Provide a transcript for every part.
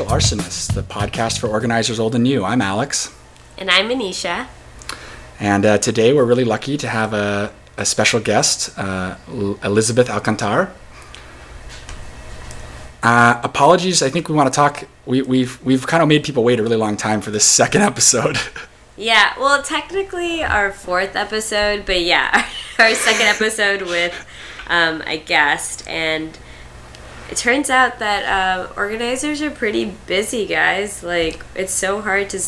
Social Arsonists, the podcast for organizers old and new. I'm Alex. And I'm Anisha. And uh, today we're really lucky to have a, a special guest, uh, Elizabeth Alcantar. Uh, apologies, I think we want to talk. We, we've we've kind of made people wait a really long time for this second episode. Yeah, well, technically our fourth episode, but yeah, our second episode with um, a guest, and it turns out that uh, organizers are pretty busy, guys. Like it's so hard to.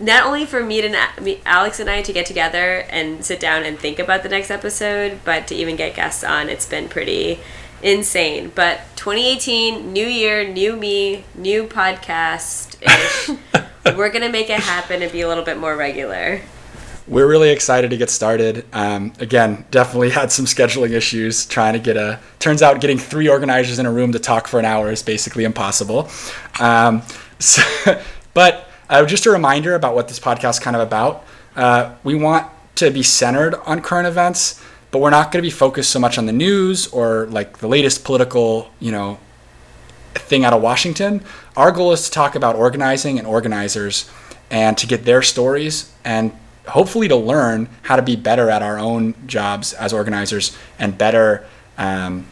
not only for me me, Alex and I to get together and sit down and think about the next episode, but to even get guests on, it's been pretty insane. But 2018, new year, new me, new podcast ish. We're gonna make it happen and be a little bit more regular. We're really excited to get started. Um, again, definitely had some scheduling issues trying to get a. Turns out getting three organizers in a room to talk for an hour is basically impossible. Um, so, but uh, just a reminder about what this podcast is kind of about. Uh, we want to be centered on current events, but we're not going to be focused so much on the news or like the latest political, you know, thing out of Washington. Our goal is to talk about organizing and organizers and to get their stories and hopefully to learn how to be better at our own jobs as organizers and better um,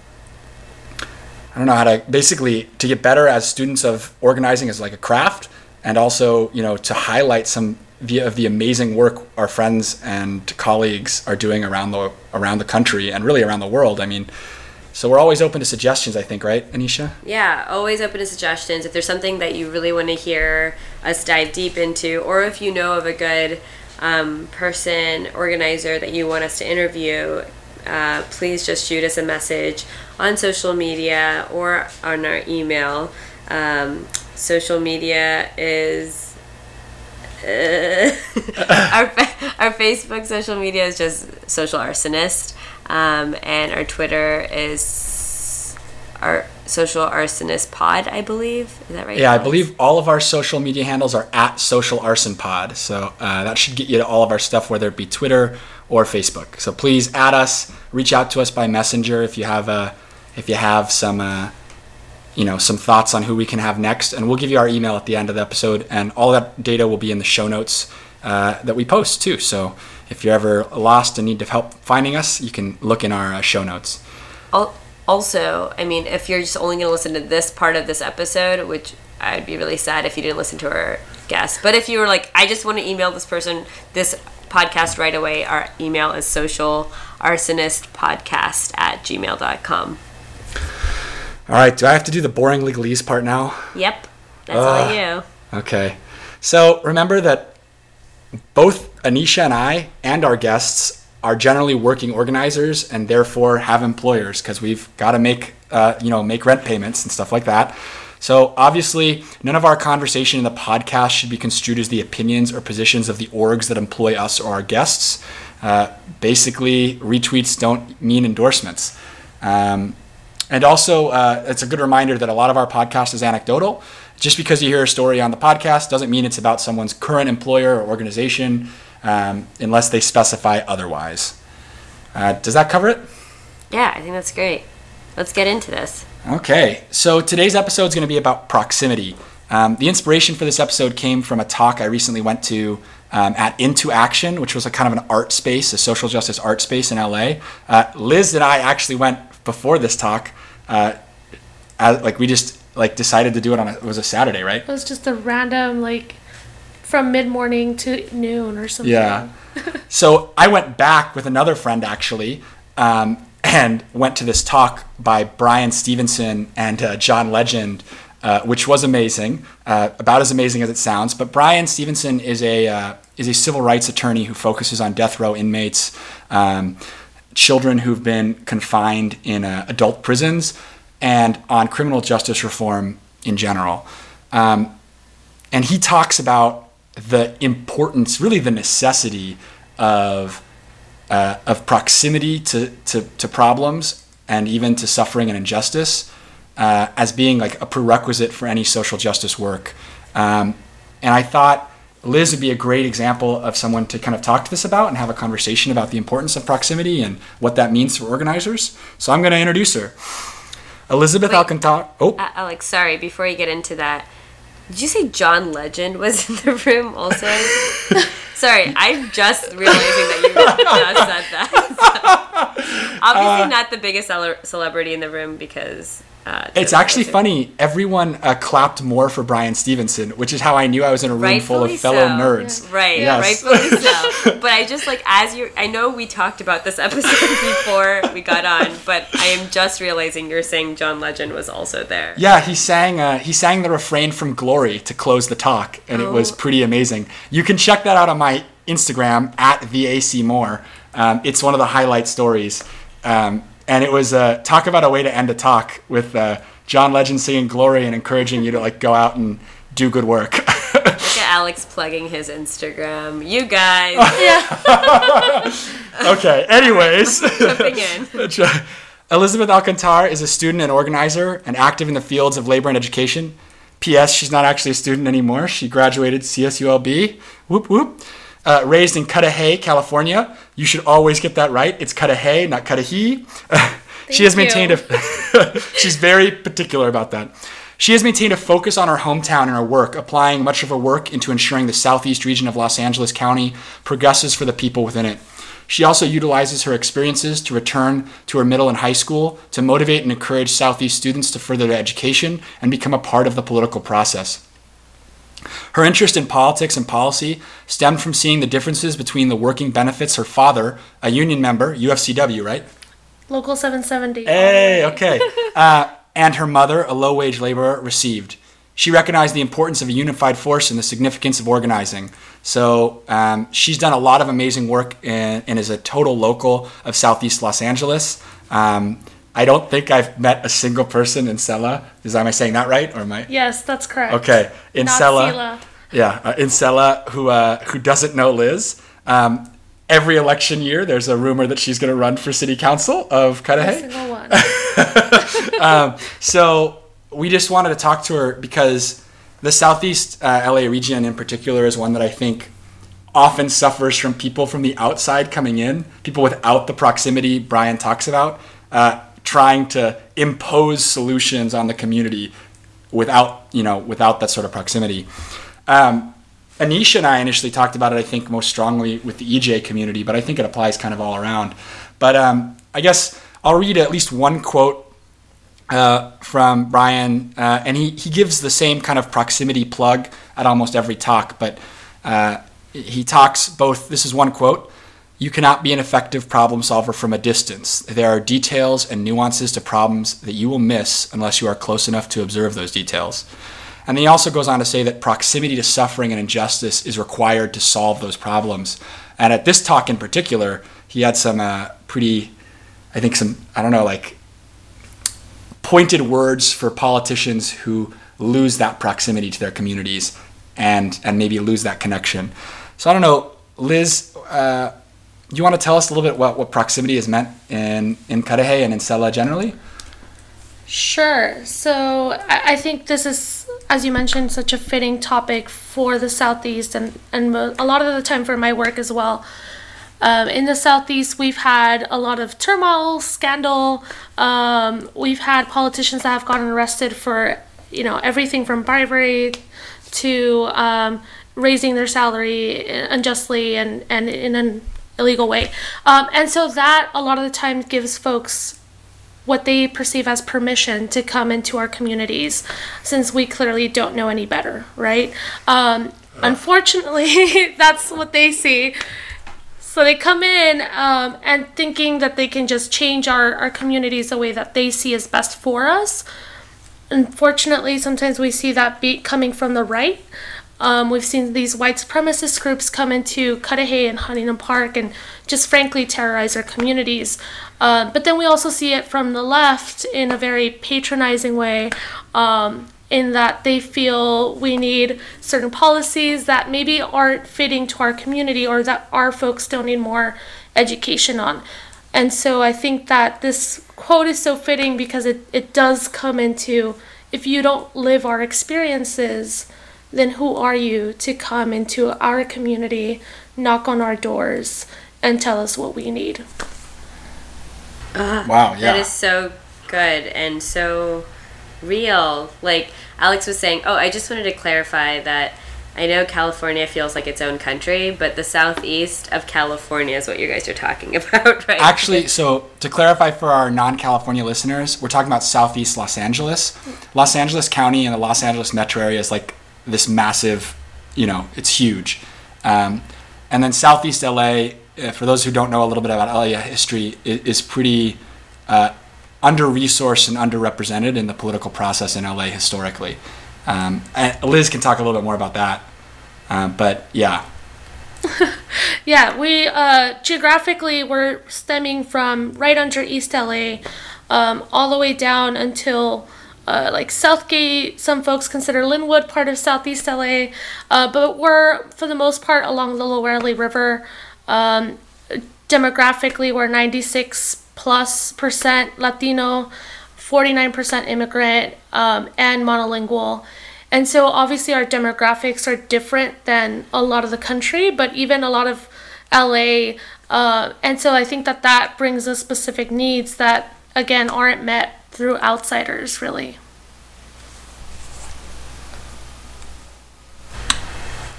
i don't know how to basically to get better as students of organizing as like a craft and also you know to highlight some of the amazing work our friends and colleagues are doing around the around the country and really around the world i mean so we're always open to suggestions, I think, right, Anisha? Yeah, always open to suggestions. If there's something that you really want to hear us dive deep into, or if you know of a good um, person, organizer that you want us to interview, uh, please just shoot us a message on social media or on our email. Um, social media is. Uh, our, our Facebook social media is just Social Arsonist. Um, and our Twitter is our social arsonist pod, I believe. Is that right? Yeah, I believe all of our social media handles are at social arson pod. So uh, that should get you to all of our stuff, whether it be Twitter or Facebook. So please add us, reach out to us by messenger if you have a, if you have some, uh, you know, some thoughts on who we can have next, and we'll give you our email at the end of the episode, and all that data will be in the show notes uh, that we post too. So if you're ever lost and need help finding us, you can look in our uh, show notes. Also, I mean, if you're just only going to listen to this part of this episode, which I'd be really sad if you didn't listen to our guest. But if you were like, I just want to email this person this podcast right away, our email is social arsonist podcast at gmail.com. All right, do I have to do the boring legalese part now? Yep, that's uh, all you. Okay. So remember that both Anisha and I and our guests are generally working organizers and therefore have employers because we've got to make uh, you know make rent payments and stuff like that. So obviously, none of our conversation in the podcast should be construed as the opinions or positions of the orgs that employ us or our guests. Uh, basically, retweets don't mean endorsements. Um, and also, uh, it's a good reminder that a lot of our podcast is anecdotal. Just because you hear a story on the podcast doesn't mean it's about someone's current employer or organization um, unless they specify otherwise. Uh, does that cover it? Yeah, I think that's great. Let's get into this. Okay, so today's episode is going to be about proximity. Um, the inspiration for this episode came from a talk I recently went to um, at Into Action, which was a kind of an art space, a social justice art space in LA. Uh, Liz and I actually went before this talk. Uh, as, like we just like decided to do it on a, it was a Saturday, right? It was just a random like from mid morning to noon or something. Yeah. so I went back with another friend actually, um, and went to this talk by Bryan Stevenson and uh, John Legend, uh, which was amazing, uh, about as amazing as it sounds. But Bryan Stevenson is a uh, is a civil rights attorney who focuses on death row inmates. Um, children who've been confined in uh, adult prisons and on criminal justice reform in general. Um, and he talks about the importance, really the necessity of, uh, of proximity to, to, to, problems and even to suffering and injustice uh, as being like a prerequisite for any social justice work. Um, and I thought Liz would be a great example of someone to kind of talk to this about and have a conversation about the importance of proximity and what that means for organizers. So I'm going to introduce her. Elizabeth Wait. Alcantara. Oh, Alex, sorry, before you get into that, did you say John Legend was in the room also? sorry, I'm just realizing that you just said that. So, obviously, not the biggest cele- celebrity in the room because. Uh, it's actually funny. Everyone uh, clapped more for Bryan Stevenson, which is how I knew I was in a room full of fellow so. nerds. Right, Yes. rightfully so. But I just like as you I know we talked about this episode before we got on, but I am just realizing you're saying John Legend was also there. Yeah, he sang. Uh, he sang the refrain from "Glory" to close the talk, and it was Oh. pretty amazing. You can check that out on my Instagram at the AC Moore. Um, it's one of the highlight stories, um, and it was uh, talk about a way to end a talk with uh, John Legend singing "Glory" and encouraging you to like go out and do good work. Look at Alex plugging his Instagram. You guys okay. Anyways. jumping in. Elizabeth Alcantar is a student and organizer and active in the fields of labor and education. P.S. She's not actually a student anymore. She graduated CSULB. Whoop whoop. Uh, raised in Cudahy, California. You should always get that right. It's Cudahy, not Cudahy. she has maintained a. she's very particular about that. She has maintained a focus on her hometown and her work, applying much of her work into ensuring the southeast region of Los Angeles County progresses for the people within it. She also utilizes her experiences to return to her middle and high school to motivate and encourage Southeast students to further their education and become a part of the political process. Her interest in politics and policy stemmed from seeing the differences between the working benefits her father, a union member, UFCW, right? Local 770. Hey, okay. Uh, and her mother, a low wage laborer, received. She recognized the importance of a unified force and the significance of organizing. So um, she's done a lot of amazing work and, and is a total local of Southeast Los Angeles. Um, I don't think I've met a single person in Sella. Is am I saying that right or am I? Yes, that's correct. Okay, in Not Sella. Sela. Yeah, uh, in Sella, who uh, who doesn't know Liz. Um, every election year, there's a rumor that she's going to run for city council of Every single one. So we just wanted to talk to her because the Southeast uh, LA region in particular is one that I think often suffers from people from the outside coming in, people without the proximity Bryan talks about, uh, trying to impose solutions on the community without, you know, without that sort of proximity. Um, Anisha and I initially talked about it, I think, most strongly with the EJ community, but I think it applies kind of all around. But um, I guess I'll read at least one quote uh, from Bryan, uh, and he, he gives the same kind of proximity plug at almost every talk, but uh, he talks both. This is one quote You cannot be an effective problem solver from a distance. There are details and nuances to problems that you will miss unless you are close enough to observe those details. And he also goes on to say that proximity to suffering and injustice is required to solve those problems. And at this talk in particular, he had some uh, pretty, I think, some, I don't know, like pointed words for politicians who lose that proximity to their communities and and maybe lose that connection. So I don't know, Liz, uh, you want to tell us a little bit what, what proximity is meant in in Cudahy and in Sella generally? Sure. So I, I think this is, as you mentioned, such a fitting topic for the Southeast and, and a lot of the time for my work as well. Um, in the Southeast, we've had a lot of turmoil, scandal. Um, we've had politicians that have gotten arrested for, you know, everything from bribery to um, raising their salary unjustly and, and in an illegal way. Um, and so that a lot of the time gives folks what they perceive as permission to come into our communities since we clearly don't know any better, right? Um, unfortunately, that's what they see. So they come in um, and thinking that they can just change our, our communities the way that they see is best for us. Unfortunately, sometimes we see that beat coming from the right. Um, we've seen these white supremacist groups come into Cudahy and Huntington Park and just frankly terrorize our communities. Uh, but then we also see it from the left in a very patronizing way, um, in that they feel we need certain policies that maybe aren't fitting to our community or that our folks still need more education on. And so I think that this quote is so fitting because it, it does come into if you don't live our experiences, then who are you to come into our community, knock on our doors, and tell us what we need? Ah, wow, yeah. That is so good and so real. Like Alex was saying, oh, I just wanted to clarify that I know California feels like its own country, but the southeast of California is what you guys are talking about, right? Actually, so to clarify for our non-California listeners, we're talking about Southeast Los Angeles. Los Angeles County and the Los Angeles metro area is like this massive, you know, it's huge. Um, and then Southeast LA, uh, for those who don't know a little bit about LA history, is pretty uh, under-resourced and underrepresented in the political process in LA historically. Um, Liz can talk a little bit more about that. Um, but yeah, Yeah, we uh, geographically we're stemming from right under East LA, um, all the way down until uh, like Southgate. Some folks consider Lynwood part of Southeast LA, uh, but we're for the most part along the Lower LA River. Um, demographically, we're 96 plus percent Latino, 49% immigrant, um, and monolingual. And so obviously our demographics are different than a lot of the country, but even a lot of LA. Uh, and so I think that that brings us specific needs that, again, aren't met through outsiders, really.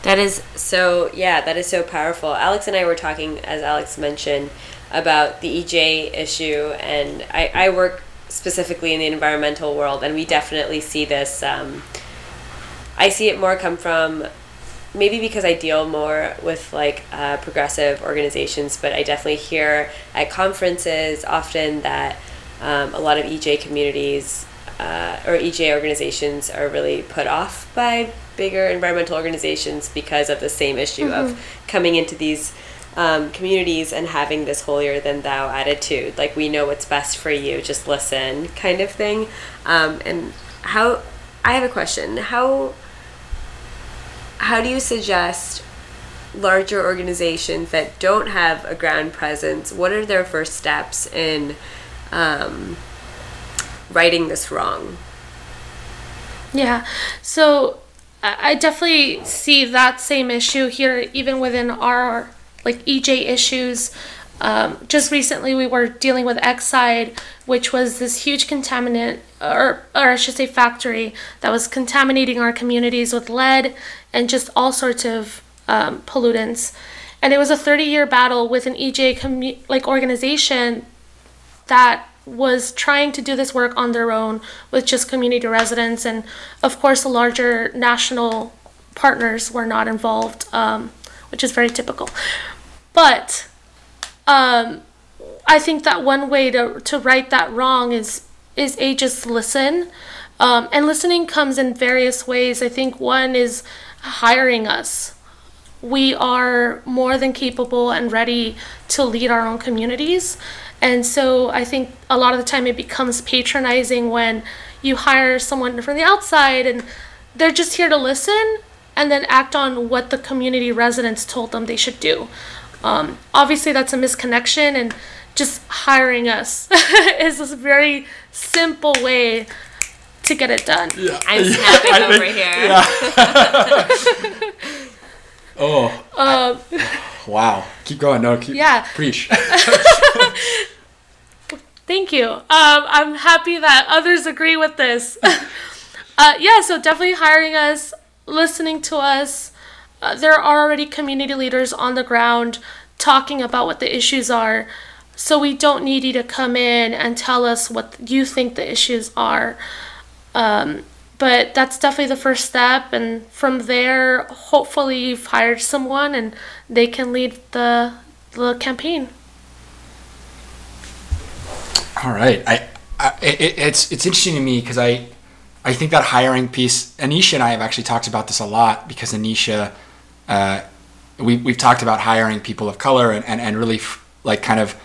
That is so, yeah, that is so powerful. Alex and I were talking, as Alex mentioned, about the EJ issue, and I, I work specifically in the environmental world, and we definitely see this. Um, I see it more come from maybe because I deal more with like uh, progressive organizations, but I definitely hear at conferences often that um, a lot of EJ communities uh, or EJ organizations are really put off by bigger environmental organizations because of the same issue of coming into these um, communities and having this holier than thou attitude. Like, we know what's best for you, just listen, kind of thing. Um, and how, I have a question. How, how do you suggest larger organizations that don't have a ground presence, what are their first steps in um, righting this wrong? Yeah. So I I definitely see that same issue here, even within our like EJ issues. Um, just recently, we were dealing with Exide, which was this huge contaminant, or, or I should say, factory that was contaminating our communities with lead and just all sorts of um, pollutants. And it was a 30 year battle with an EJ commu- like organization that was trying to do this work on their own with just community residents and of course the larger national partners were not involved um, which is very typical but um, i think that one way to, to right that wrong is is a just listen um, and listening comes in various ways i think one is hiring us we are more than capable and ready to lead our own communities. And so I think a lot of the time it becomes patronizing when you hire someone from the outside and they're just here to listen and then act on what the community residents told them they should do. Um, obviously, that's a misconnection, and just hiring us is a very simple way to get it done. yeah. I'm snapping I over think- here. yeah. oh, Um, wow. Keep going. No, keep. Yeah. Preach. Thank you. Um, I'm happy that others agree with this. uh, yeah, so definitely hiring us, listening to us. Uh, there are already community leaders on the ground talking about what the issues are. So we don't need you to come in and tell us what you think the issues are. Um, but that's definitely the first step. And from there, hopefully, you've hired someone and they can lead the, the campaign. All right. I, I it, it's it's interesting to me because I I think that hiring piece. Anisha and I have actually talked about this a lot because Anisha, uh, we we've talked about hiring people of color and and, and really f- like kind of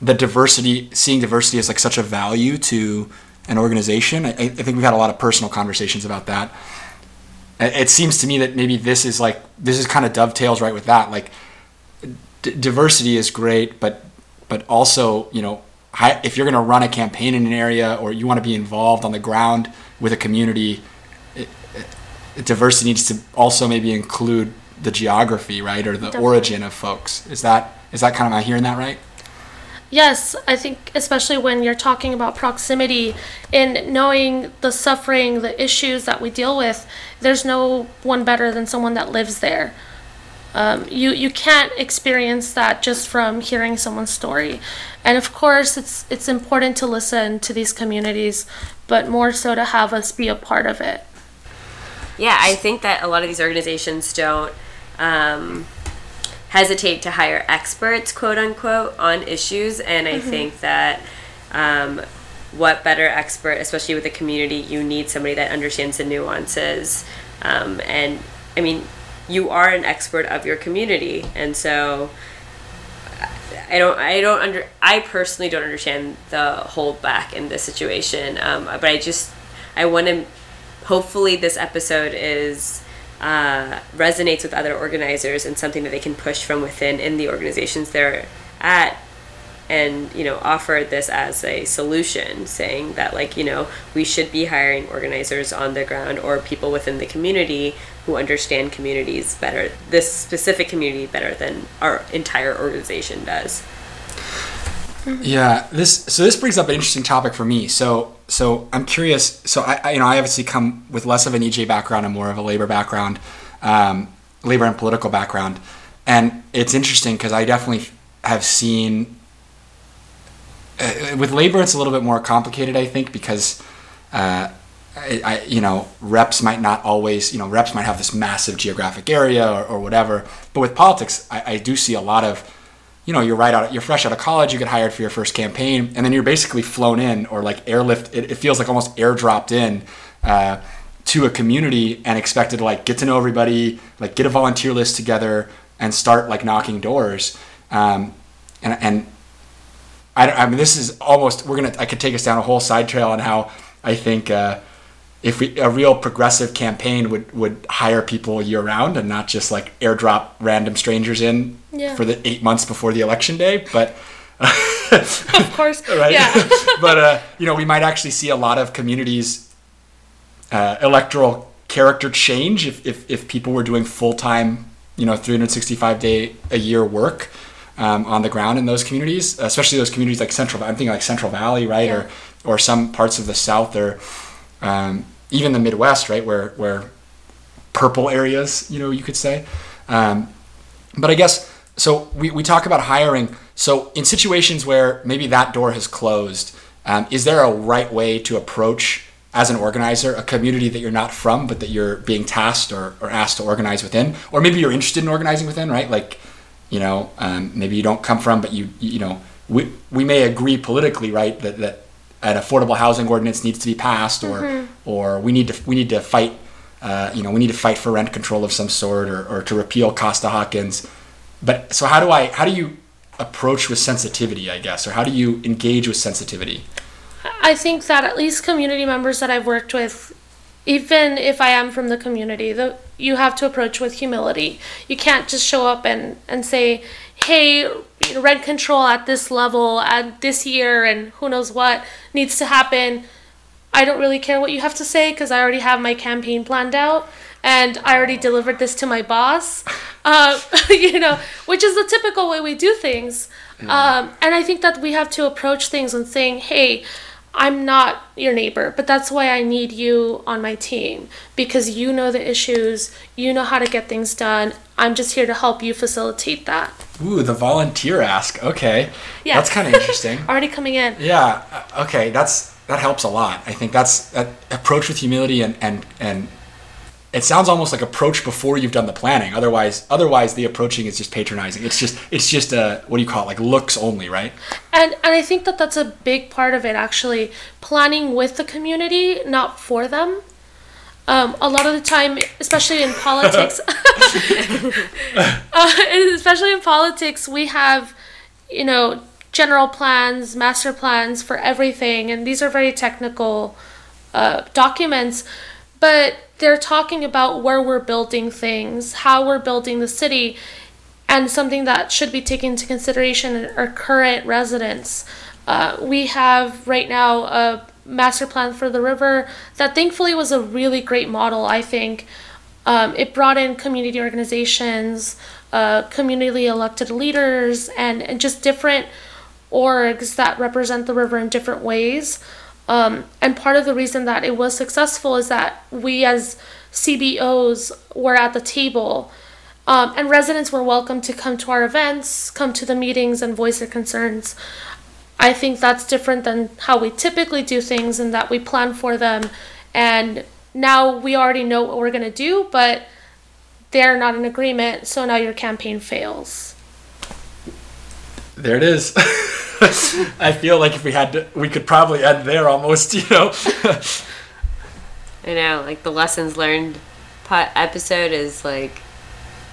the diversity, seeing diversity as like such a value to an organization. I, I think we've had a lot of personal conversations about that. It seems to me that maybe this is like this is kind of dovetails right with that. Like d- diversity is great, but but also you know if you're going to run a campaign in an area or you want to be involved on the ground with a community, it, it, diversity needs to also maybe include the geography, right, or the Definitely. origin of folks. Is that is that kind of am I hearing that right? Yes, I think especially when you're talking about proximity and knowing the suffering, the issues that we deal with, there's no one better than someone that lives there. Um, you you can't experience that just from hearing someone's story, and of course it's it's important to listen to these communities, but more so to have us be a part of it. Yeah, I think that a lot of these organizations don't um, hesitate to hire experts, quote unquote, on issues, and I think that. Um, what better expert, especially with a community, you need somebody that understands the nuances. Um, and I mean, you are an expert of your community, and so I don't, I don't under, I personally don't understand the holdback in this situation. Um, but I just, I want to, hopefully, this episode is uh, resonates with other organizers and something that they can push from within in the organizations they're at and you know offer this as a solution saying that like you know we should be hiring organizers on the ground or people within the community who understand communities better this specific community better than our entire organization does Yeah, this so this brings up an interesting topic for me. So so I'm curious. So I, I you know I obviously come with less of an EJ background and more of a labor background, um, labor and political background, and it's interesting because I definitely have seen. Uh, with labor, it's a little bit more complicated, I think, because. Uh, I, I, you know, reps might not always, you know, reps might have this massive geographic area or, or whatever. But with politics, I, I do see a lot of, you know, you're right out, you're fresh out of college, you get hired for your first campaign, and then you're basically flown in or like airlift. It, it feels like almost airdropped in uh, to a community and expected to like get to know everybody, like get a volunteer list together and start like knocking doors. Um, and and I, I mean, this is almost we're gonna. I could take us down a whole side trail on how I think. Uh, if we, a real progressive campaign would, would hire people year round and not just like airdrop random strangers in Yeah. for the eight months before the election day, but Of course, right? yeah. but uh, you know, we might actually see a lot of communities uh, electoral character change if, if, if people were doing full time, you know, 365 day a year work um, on the ground in those communities, especially those communities like Central. I'm thinking like Central Valley, right, Yeah. or or some parts of the South or um, even the Midwest, right, where where purple areas, you know, you could say. Um, but I guess so. We, we talk about hiring. So in situations where maybe that door has closed, um, is there a right way to approach as an organizer a community that you're not from, but that you're being tasked or, or asked to organize within, or maybe you're interested in organizing within, right? Like, you know, um, maybe you don't come from, but you you know, we we may agree politically, right, that that an affordable housing ordinance needs to be passed, or or we need to we need to fight uh, you know, we need to fight for rent control of some sort or, or to repeal Costa Hawkins. But so how do I, how do you approach with sensitivity, I guess, or how do you engage with sensitivity? I think that at least community members that I've worked with, even if I am from the community, the, you have to approach with humility. You can't just show up and, and say, hey, rent control at this level, at this year, and who knows what needs to happen. I don't really care what you have to say because I already have my campaign planned out and I already delivered this to my boss. Uh, you know, which is the typical way we do things. Um, and I think that we have to approach things and saying, hey, I'm not your neighbor, but that's why I need you on my team because you know the issues, you know how to get things done. I'm just here to help you facilitate that. Ooh, the volunteer ask. Okay. Yeah. That's kind of interesting. Already coming in. yeah. uh, Okay. That's, that helps a lot. I think that's that approach with humility and, and, and it sounds almost like approach before you've done the planning. Otherwise, otherwise the approaching is just patronizing. It's just, it's just a, what do you call it? Like looks only, right? And and I think that that's a big part of it actually planning with the community, not for them. Um, a lot of the time, especially in politics, uh, especially in politics, we have, you know, general plans, master plans for everything, and these are very technical uh, documents. But they're talking about where we're building things, how we're building the city, and something that should be taken into consideration are current residents. Uh, we have right now a master plan for the river that thankfully was a really great model, I think. Um, it brought in community organizations, uh, community elected leaders, and, and just different orgs that represent the river in different ways. Um, and part of the reason that it was successful is that we as CBOs were at the table um, and residents were welcome to come to our events, come to the meetings, and voice their concerns. I think that's different than how we typically do things, in that we plan for them, and now we already know what we're going to do, but they're not in agreement, so now your campaign fails. There it is. I feel like if we had to, we could probably end there almost, you know. I know, like the lessons learned pot episode is like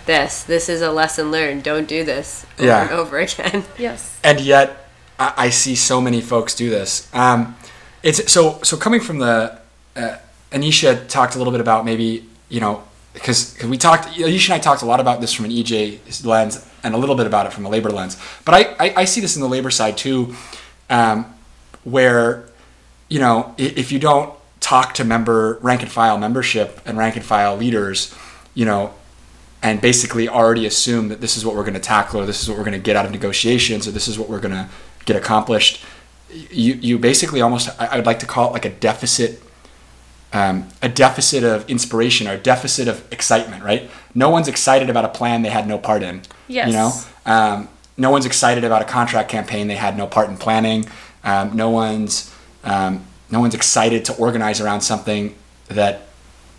this. This is a lesson learned. Don't do this over Yeah. and over again. Yes. and yet I, I see so many folks do this. Um, it's so so coming from the uh, Anisha talked a little bit about maybe you know because we talked Anisha and I talked a lot about this from an EJ lens and a little bit about it from a labor lens, but I I, I see this in the labor side too, um, where you know if you don't talk to member rank and file membership and rank and file leaders, you know and basically already assume that this is what we're going to tackle or this is what we're going to get out of negotiations or this is what we're going to get accomplished you you basically almost I would like to call it like a deficit um, a deficit of inspiration or a deficit of excitement right no one's excited about a plan they had no part in Yes. you know um, no one's excited about a contract campaign they had no part in planning um, no one's um, no one's excited to organize around something that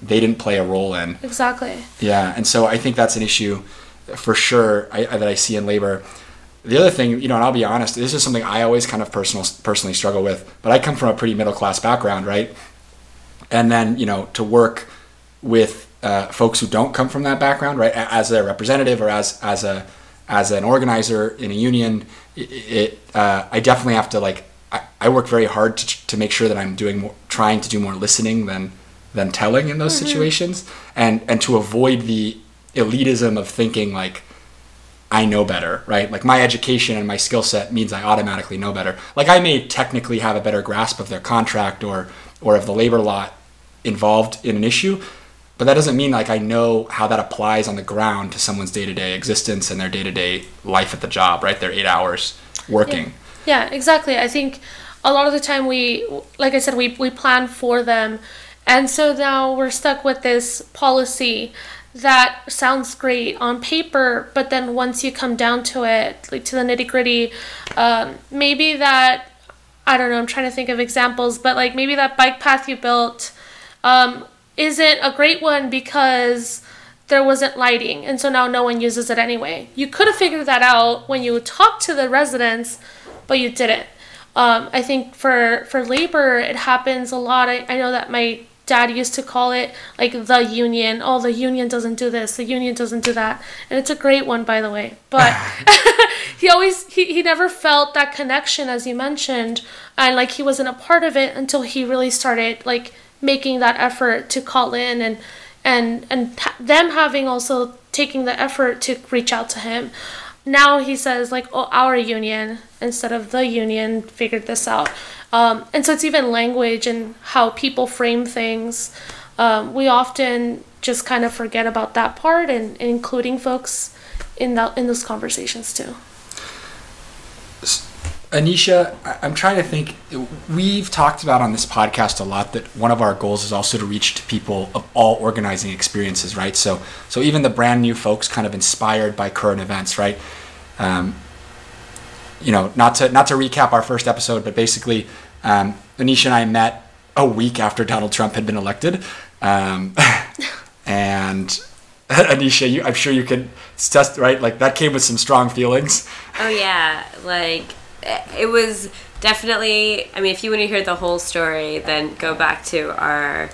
they didn't play a role in Exactly. yeah, and so I think that's an issue for sure I, I- that I see in labor. The other thing, you know, and I'll be honest, this is something I always kind of personal, personally struggle with. But I come from a pretty middle class background, right? And then, you know, to work with uh, folks who don't come from that background, right, as a representative or as as a as an organizer in a union, it, it uh, I definitely have to like I, I work very hard to, to make sure that I'm doing more, trying to do more listening than than telling in those situations, and and to avoid the elitism of thinking like I know better, right? Like my education and my skill set means I automatically know better. Like I may technically have a better grasp of their contract or or of the labor law involved in an issue, but that doesn't mean like I know how that applies on the ground to someone's day-to-day existence and their day-to-day life at the job, right? Their 8 hours working. Yeah, exactly. I think a lot of the time we, like I said, we, we plan for them. And so now we're stuck with this policy that sounds great on paper, but then once you come down to it, like to the nitty gritty, um, maybe that, I don't know, I'm trying to think of examples, but like maybe that bike path you built um, isn't a great one because there wasn't lighting and so now no one uses it anyway. You could have figured that out when you talked to the residents but you didn't. Um, i think for for labor it happens a lot. I, I know that my dad used to call it like the union. Oh the union doesn't do this the union doesn't do that. And it's a great one by the way. But he always he, he never felt that connection as you mentioned. And like he wasn't a part of it until he really started like making that effort to call in and and and them having also taking the effort to reach out to him. Now he says like oh our union instead of the union figured this out. Um, and so it's even language and how people frame things. Um, we often just kind of forget about that part and, and including folks in that in those conversations too Anisha, I'm trying to think. We've talked about on this podcast a lot that one of our goals is also to reach to people of all organizing experiences, right? So, so even the brand new folks, kind of inspired by current events, right? Um, you know, not to not to recap our first episode, but basically, um, Anisha and I met a week after Donald Trump had been elected, um, and Anisha, you, I'm sure you can test, right? Like that came with some strong feelings. Oh yeah, like it was definitely. I mean, if you want to hear the whole story, then go back to our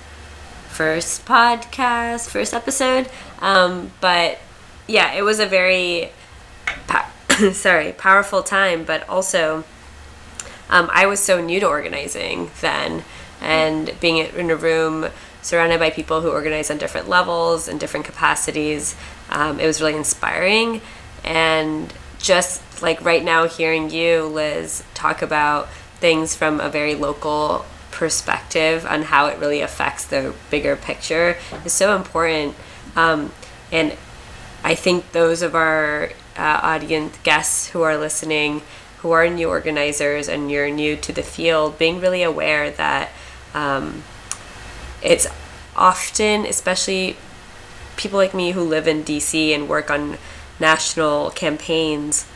first podcast, first episode. Um, but yeah, it was a very, sorry, powerful time. But also, um, I was so new to organizing then, and being in a room surrounded by people who organize on different levels and different capacities, um, it was really inspiring. And just like right now, hearing you, Liz, talk about things from a very local perspective on how it really affects the bigger picture is so important. Um, and I think those of our uh, audience guests who are listening who are new organizers and you're new to the field, being really aware that um, it's often, especially people like me who live in DC and work on national campaigns,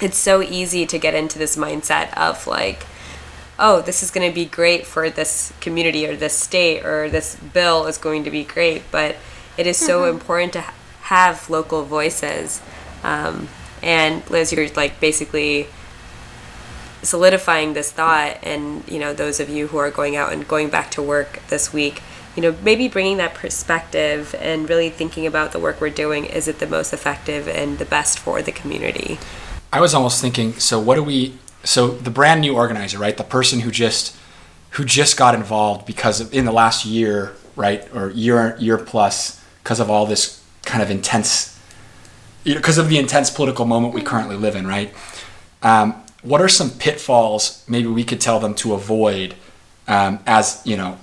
it's so easy to get into this mindset of like, oh, this is going to be great for this community or this state or this bill is going to be great. But it is so mm-hmm. important to ha- have local voices. Um, and Liz, you're like basically solidifying this thought. And, you know, those of you who are going out and going back to work this week, you know, maybe bringing that perspective and really thinking about the work we're doing. Is it the most effective and the best for the community? I was almost thinking, so what do we so the brand new organizer, right? The person who just who just got involved because of in the last year, right, or year year plus, because of all this kind of intense, you know, because of the intense political moment we currently live in, right? Um, what are some pitfalls maybe we could tell them to avoid um, as you know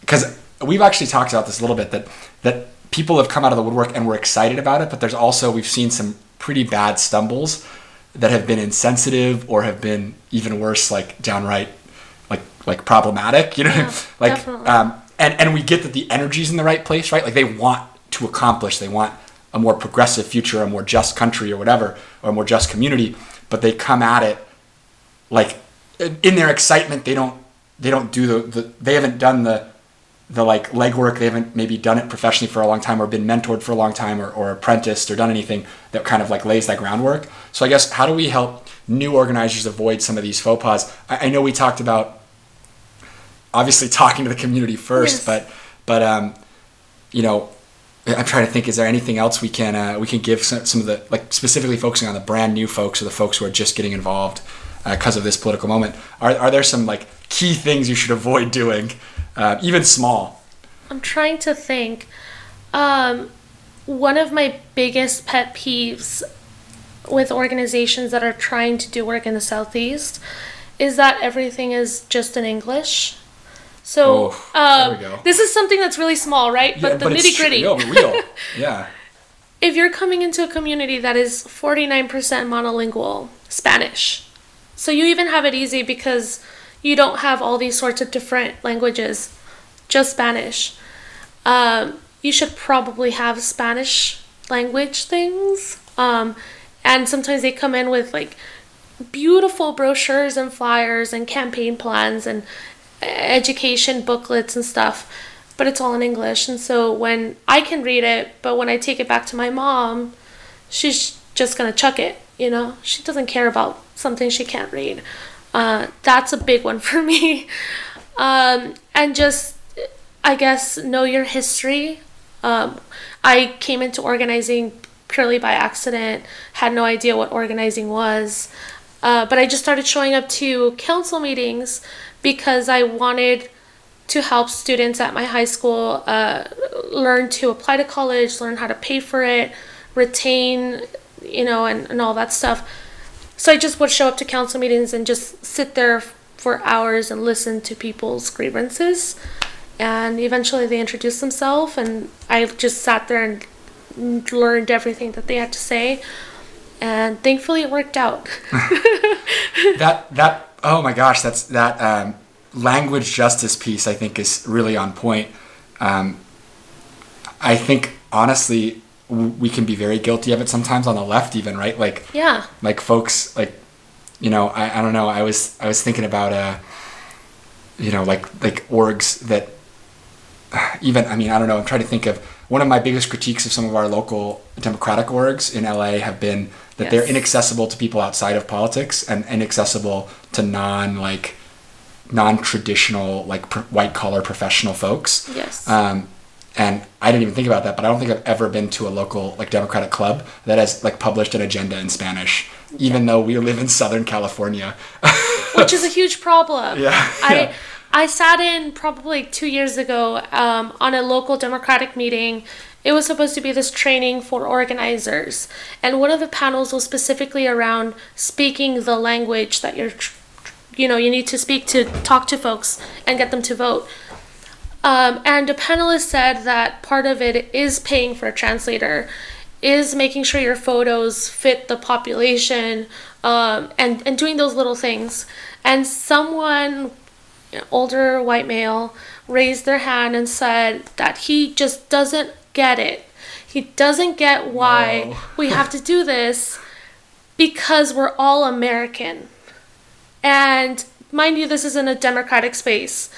because we've actually talked about this a little bit that that people have come out of the woodwork and we're excited about it but there's also we've seen some pretty bad stumbles that have been insensitive or have been even worse, like downright, like like problematic. You know, yeah, like um, and and we get that the energy's in the right place, right? Like they want to accomplish, they want a more progressive future, a more just country, or whatever, or a more just community, but they come at it like in their excitement, they don't they don't do the, the they haven't done the the like legwork they haven't maybe done it professionally for a long time or been mentored for a long time or, or apprenticed or done anything that kind of like lays that groundwork. So i guess how do we help new organizers avoid some of these faux pas? I, I know we talked about obviously talking to the community first yes. but but um you know i'm trying to think is there anything else we can uh, we can give some, some of the like specifically focusing on the brand new folks or the folks who are just getting involved because uh, of this political moment? Are, are there some like key things you should avoid doing uh, even small? I'm trying to think. Um, one of my biggest pet peeves with organizations that are trying to do work in the southeast is that everything is just in English. So oh, um, this is something that's really small, right? Yeah, but the nitty gritty. Real, real. yeah. If you're coming into a community that is 49% monolingual Spanish, so you even have it easy because you don't have all these sorts of different languages, just Spanish. Um, you should probably have Spanish language things. Um, and sometimes they come in with like beautiful brochures and flyers and campaign plans and education booklets and stuff, but it's all in English. And so when I can read it, but when I take it back to my mom, she's just gonna chuck it, you know? She doesn't care about something she can't read. Uh, that's a big one for me. Um, and just, I guess, know your history. Um, I came into organizing purely by accident, had no idea what organizing was. Uh, but I just started showing up to council meetings because I wanted to help students at my high school uh, learn to apply to college, learn how to pay for it, retain, you know, and, and all that stuff. So I just would show up to council meetings and just sit there for hours and listen to people's grievances. And eventually they introduced themselves, and I just sat there and learned everything that they had to say. And thankfully, it worked out. that that oh my gosh, that's that um, language justice piece. I think is really on point. Um, I think honestly, we can be very guilty of it sometimes on the left even right? Like yeah. like folks like you know i, I don't know i was i was thinking about uh you know like like orgs that even i mean i don't know i'm trying to think of one of my biggest critiques of some of our local democratic orgs in la have been that yes. they're inaccessible to people outside of politics and inaccessible to non like non-traditional like pr- white collar professional folks. Yes. Um, and I didn't even think about that, but I don't think I've ever been to a local like Democratic club that has like published an agenda in Spanish, even though we live in Southern California, which is a huge problem. Yeah, I. I sat in probably two years ago um, on a local Democratic meeting. It was supposed to be this training for organizers, and one of the panels was specifically around speaking the language that you're, you know, you need to speak to talk to folks and get them to vote. Um, and a panelist said that part of it is paying for a translator, is making sure your photos fit the population um, and and doing those little things. And someone, older white male, raised their hand and said that he just doesn't get it. He doesn't get why No. we have to do this because we're all American. And mind you, this is in a democratic space.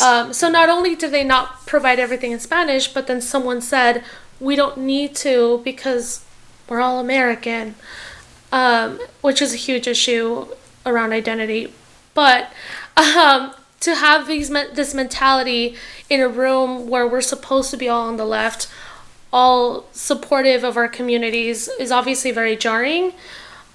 Um, so not only did they not provide everything in Spanish, but then someone said, we don't need to because we're all American, um, which is a huge issue around identity. But um, to have these this mentality in a room where we're supposed to be all on the left, all supportive of our communities, is obviously very jarring.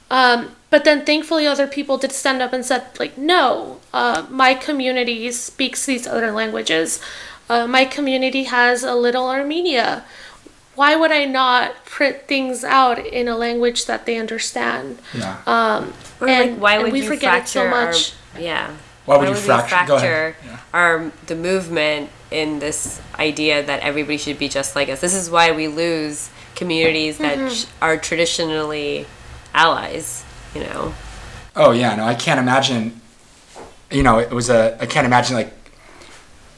Um, but then thankfully other people did stand up and said like no uh, my community speaks these other languages uh, my community has a little armenia why would i not print things out in a language that they understand Yeah. um, Or and, like, why and would we you forget it so fracture much Our, yeah. Why would you we fracture- go ahead. Yeah. our the movement in this idea that everybody should be just like us? This is why we lose communities that Mm-hmm. sh- are traditionally allies. You know. Oh yeah, no, I can't imagine. You know, it was a. I can't imagine like.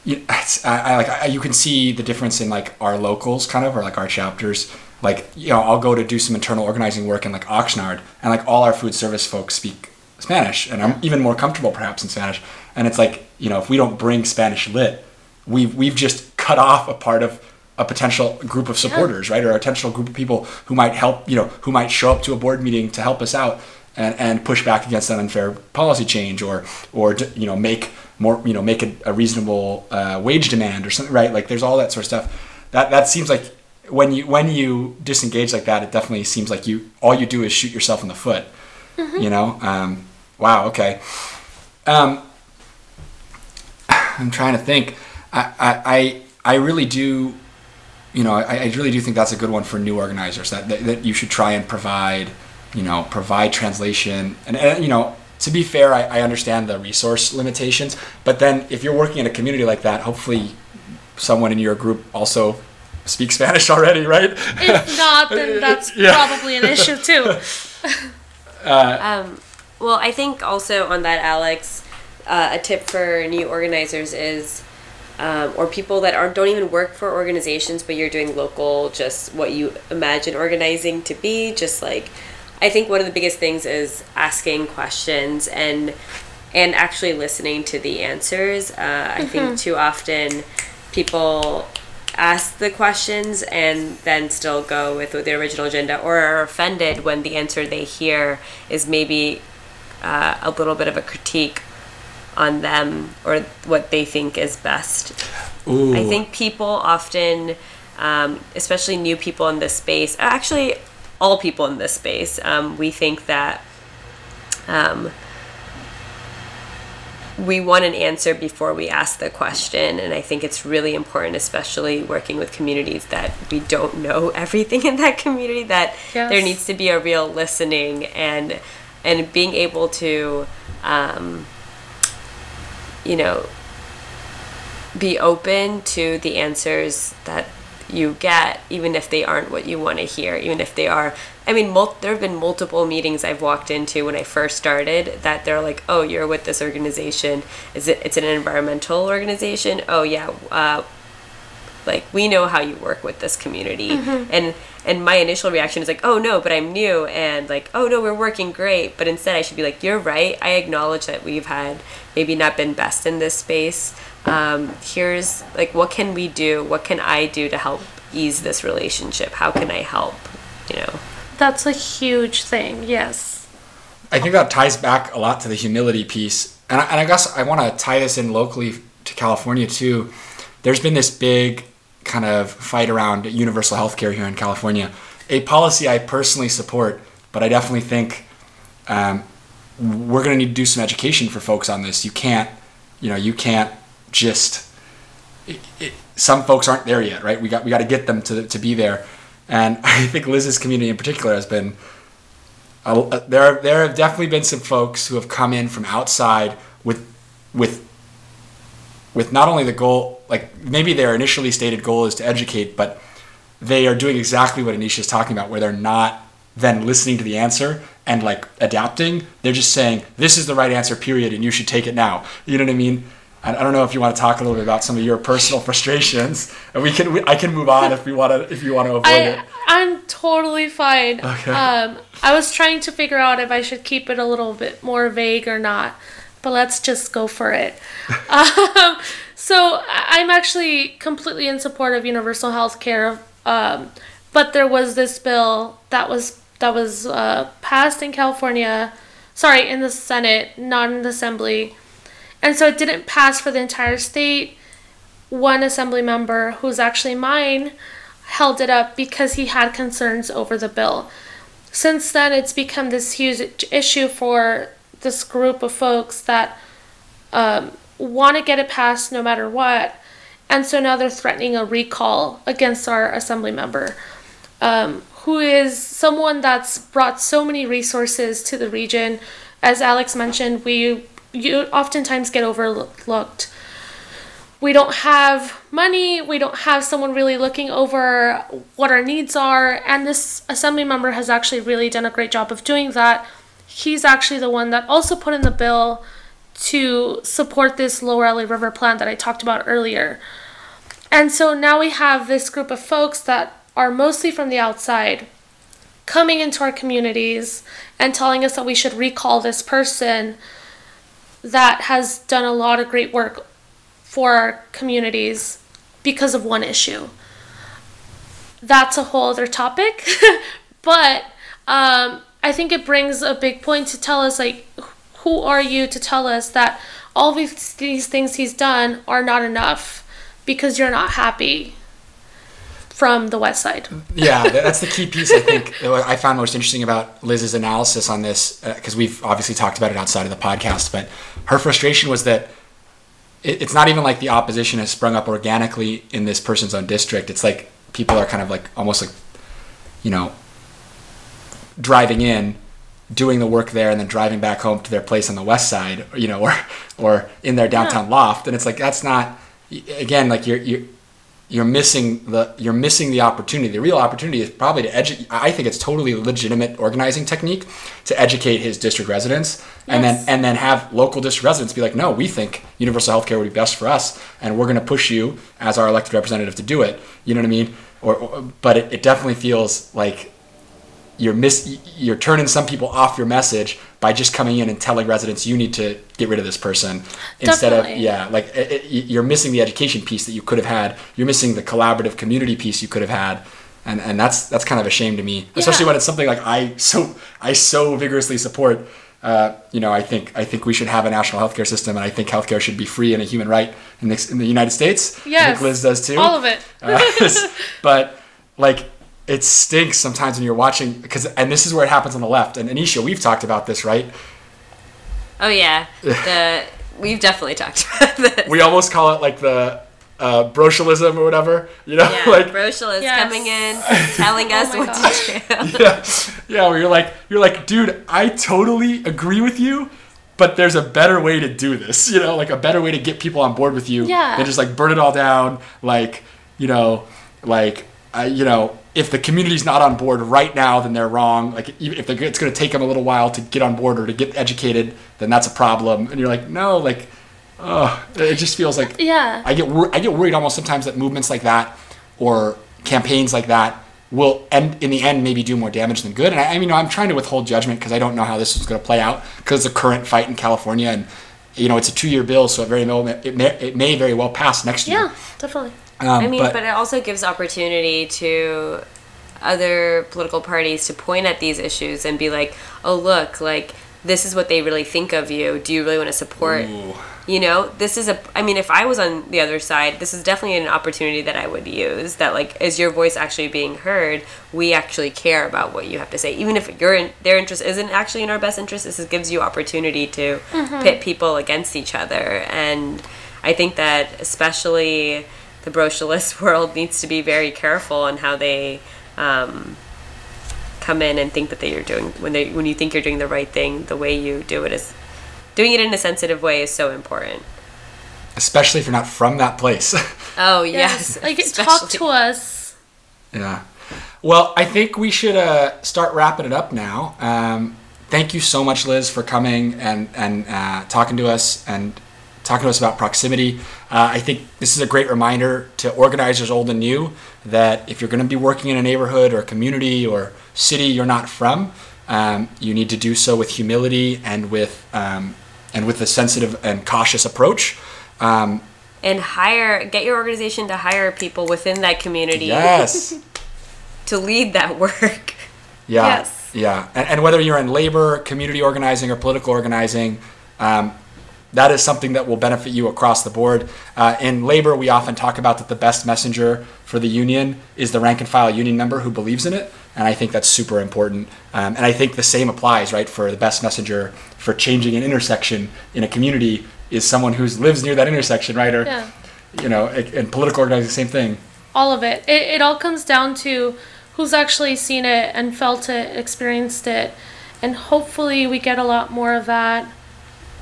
You, it's, I, I like I, you can see the difference in like our locals kind of or like our chapters. Like you know, I'll go to do some internal organizing work in like Oxnard, and like all our food service folks speak Spanish, and I'm even more comfortable perhaps in Spanish. And it's like you know, if we don't bring Spanish lit, we've we've just cut off a part of a potential group of supporters, right, or a potential group of people who might help, you know, who might show up to a board meeting to help us out and, and push back against an unfair policy change, or or you know make more, you know, make a, a reasonable uh, wage demand or something, right? Like there's all that sort of stuff. That that seems like when you when you disengage like that, it definitely seems like you all you do is shoot yourself in the foot. You know, um, wow, okay. Um, I'm trying to think. I, I, I, I really do, you know, I, I really do think that's a good one for new organizers that, that, that you should try and provide, you know, provide translation. And, and you know, to be fair, I, I understand the resource limitations, but then if you're working in a community like that, hopefully someone in your group also speaks Spanish already, right? if not then that's Yeah. probably an issue too Um, well, I think also on that, Alex, uh, a tip for new organizers is, um, or people that aren't don't even work for organizations, but you're doing local, just what you imagine organizing to be. Just like, I think one of the biggest things is asking questions and and actually listening to the answers. Uh, I think too often people ask the questions and then still go with, with the original agenda or are offended when the answer they hear is maybe uh, a little bit of a critique on them or what they think is best. Ooh. I think people often, um, especially new people in this space, actually all people in this space, um, we think that um, we want an answer before we ask the question. And I think it's really important, especially working with communities that we don't know everything in that community, that Yes. there needs to be a real listening and and being able to um, you know be open to the answers that you get even if they aren't what you want to hear even if they are i mean mul- there have been multiple meetings i've walked into when i first started that they're like oh you're with this organization. Is it it's an environmental organization? Oh yeah uh, like we know how you work with this community. And and my initial reaction is like oh no but i'm new. And like oh no we're working great. But instead i should be like you're right. I acknowledge that we've had maybe not been best in this space. Um, here's like what can we do? What can i do to help ease this relationship? How can i help? You know? That's a huge thing yes. I think that ties back a lot to the humility piece. And I, and I guess I want to tie this in locally to California too. There's been this big kind of fight around universal health care here in California, a policy I personally support, but I definitely think um, we're going to need to do some education for folks on this. You can't, you know, you can't just. It, it, some folks aren't there yet, right? We got we got to get them to to be there, and I think Liz's community in particular has been uh, there there have definitely been some folks who have come in from outside with with with not only the goal like maybe their initially stated goal is to educate but they are doing exactly what Anisha is talking about where they're not then listening to the answer and like adapting. They're just saying this is the right answer, period, and you should take it now. You know what I mean? I I don't know if you want to talk a little bit about some of your personal frustrations, and we can. We, I can move on if we want to. If you want to avoid it. I, I'm totally fine. Okay. Um, I was trying to figure out if I should keep it a little bit more vague or not, but let's just go for it. um, so I'm actually completely in support of universal health care, um, but there was this bill that was that was uh, passed in California, sorry, in the Senate, not in the Assembly, and so it didn't pass for the entire state. One assembly member, who's actually mine, held it up because he had concerns over the bill. Since then, it's become this huge issue for this group of folks that um, want to get it passed no matter what. And so now they're threatening a recall against our assembly member, um, who is someone that's brought so many resources to the region. As Alex mentioned, we you oftentimes get overlooked we don't have money, we don't have someone really looking over what our needs are, and this assembly member has actually really done a great job of doing that. He's actually the one that also put in the bill to support this Lower LA River plan that I talked about earlier. And so now we have this group of folks that are mostly from the outside coming into our communities and telling us that we should recall this person that has done a lot of great work for our communities because of one issue. That's a whole other topic, but um, I think it brings a big point to tell us like, who are you to tell us that all these, these things he's done are not enough because you're not happy from the west side. yeah, that's the key piece I think I found most interesting about Liz's analysis on this uh, because we've obviously talked about it outside of the podcast, but her frustration was that it, it's not even like the opposition has sprung up organically in this person's own district. It's like people are kind of like almost like, you know, driving in, doing the work there, and then driving back home to their place on the west side, you know, or or in their downtown loft, and it's like that's not again like you're you're you're missing the you're missing the opportunity. The real opportunity is probably to educate. I think it's totally legitimate organizing technique to educate his district residents, and then and then have local district residents be like, no, we think universal health care would be best for us, and we're going to push you as our elected representative to do it. You know what I mean? Or, or but it, it definitely feels like you're miss you're turning some people off your message by just coming in and telling residents you need to get rid of this person instead of yeah like it, it, you're missing the education piece that you could have had. You're missing the collaborative community piece you could have had. And and that's that's kind of a shame to me especially when it's something like I so I so vigorously support uh, you know I think I think we should have a national healthcare system and I think healthcare should be free and a human right in the, in the United States. I Yes. think Liz does too. All of it. uh, but like it stinks sometimes when you're watching because and this is where it happens on the left and Anisha we've talked about this right Oh yeah, the we've definitely talked about this. we almost call it like the uh, brocialism or whatever you know yeah, like Rochelle is Yes. coming in, telling us Oh what gosh. to do. yeah yeah where you're like you're like dude I totally agree with you but there's a better way to do this you know like a better way to get people on board with you Yeah. than just like burn it all down like you know like uh, you know if the community's not on board right now then they're wrong like if it's going to take them a little while to get on board or to get educated then that's a problem and you're like no like oh it just feels like Yeah. I get wor- I get worried almost sometimes that movements like that or campaigns like that will end in the end maybe do more damage than good. And I, I mean, I'm trying to withhold judgment because I don't know how this is going to play out because it's a current fight in California and you know it's a two-year bill, so it very well it may, it may very well pass next year. Yeah, definitely. Um, I mean, but, but, it also gives opportunity to other political parties to point at these issues and be like, "Oh, look, like this is what they really think of you. Do you really want to support?" Ooh. You know, this is a. I mean, if I was on the other side, this is definitely an opportunity that I would use. That like, is your voice actually being heard? We actually care about what you have to say, even if your their interest isn't actually in our best interest. This gives you opportunity to pit people against each other, and I think that especially the brocialist world needs to be very careful on how they. Um, come in and think that they are doing when they when you think you're doing the right thing the way you do it is doing it in a sensitive way is so important especially if you're not from that place. oh yes, Like, talk to us. Yeah. Well, I think we should uh, start wrapping it up now. Um, thank you so much, Liz, for coming and and uh, talking to us and talking to us about proximity. Uh, I think this is a great reminder to organizers old and new that if you're going to be working in a neighborhood or community or city you're not from, um, you need to do so with humility and with um, and with a sensitive and cautious approach. Um, and hire get your organization to hire people within that community yes. to lead that work. Yeah. Yes. Yeah. And, and whether you're in labor, community organizing, or political organizing, um, that is something that will benefit you across the board. Uh, in labor, we often talk about that the best messenger for the union is the rank and file union member who believes in it. And I think that's super important. Um, and I think the same applies, right, for the best messenger for changing an intersection in a community is someone who lives near that intersection, right? Or, Yeah. you know, and political organizing, same thing. all of it. it. It all comes down to who's actually seen it and felt it, experienced it, and hopefully we get a lot more of that.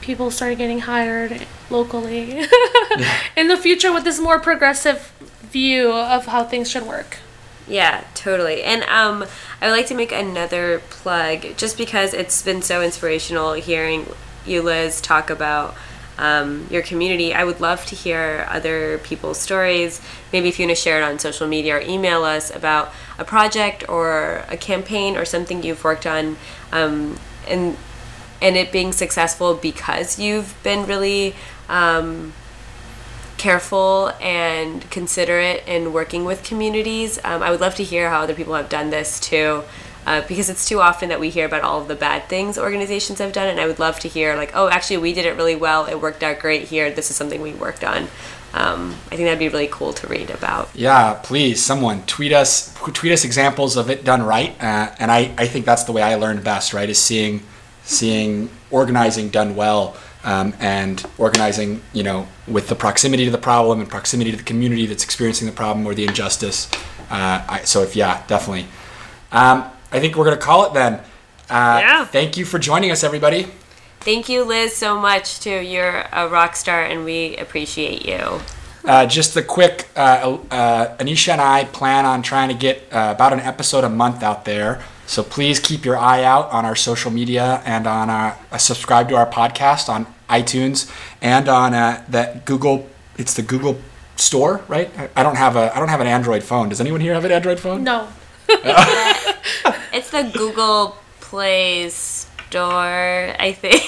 People start getting hired locally in the future with this more progressive view of how things should work. Yeah, totally. And um, I would like to make another plug just because it's been so inspirational hearing you, Liz, talk about um, your community. I would love to hear other people's stories. Maybe if you want to share it on social media or email us about a project or a campaign or something you've worked on. Um, and and it being successful because you've been really um, careful and considerate in working with communities. Um, I would love to hear how other people have done this too, uh, because it's too often that we hear about all of the bad things organizations have done, and I would love to hear like, oh, actually, we did it really well. It worked out great here. This is something we worked on. Um, I think that'd be really cool to read about. Yeah, please, someone tweet us tweet us examples of it done right, uh, and I, I think that's the way I learned best. Right, is seeing seeing organizing done well, um, and organizing you know with the proximity to the problem and proximity to the community that's experiencing the problem or the injustice. Uh, I, so if yeah, definitely. Um, I think we're gonna call it then. Uh, Yeah. Thank you for joining us, everybody. Thank you, Liz, so much too. You're a rock star, and we appreciate you. Uh, just a quick, uh, uh, Anisha and I plan on trying to get uh, about an episode a month out there. So please keep your eye out on our social media and on our, uh, subscribe to our podcast on iTunes and on uh, that Google. It's the Google Store, right? I- I don't have a I don't have an Android phone. Does anyone here have an Android phone? No. It's the Google Play Store, I think.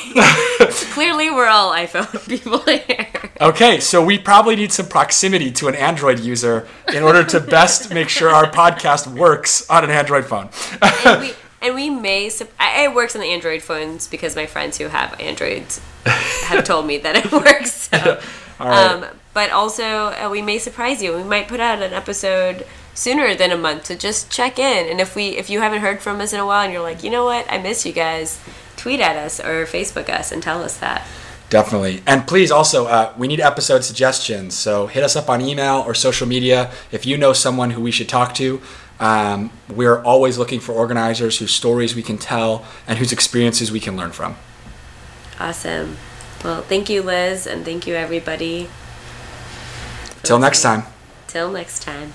Clearly, we're all iPhone people here. Okay, so we probably need some proximity to an Android user in order to best make sure our podcast works on an Android phone. and we and we may. I, it works on the Android phones because my friends who have Androids have told me that it works. So. Right. Um, but also, uh, we may surprise you. We might put out an episode sooner than a month to just check in. And if we, if you haven't heard from us in a while, and you're like, you know what, I miss you guys, tweet at us or Facebook us and tell us that. Definitely. And please also, uh, we need episode suggestions. So hit us up on email or social media. If you know someone who we should talk to, um, we're always looking for organizers whose stories we can tell and whose experiences we can learn from. Awesome. Well, thank you, Liz, and thank you, everybody. Till next time. Till next time.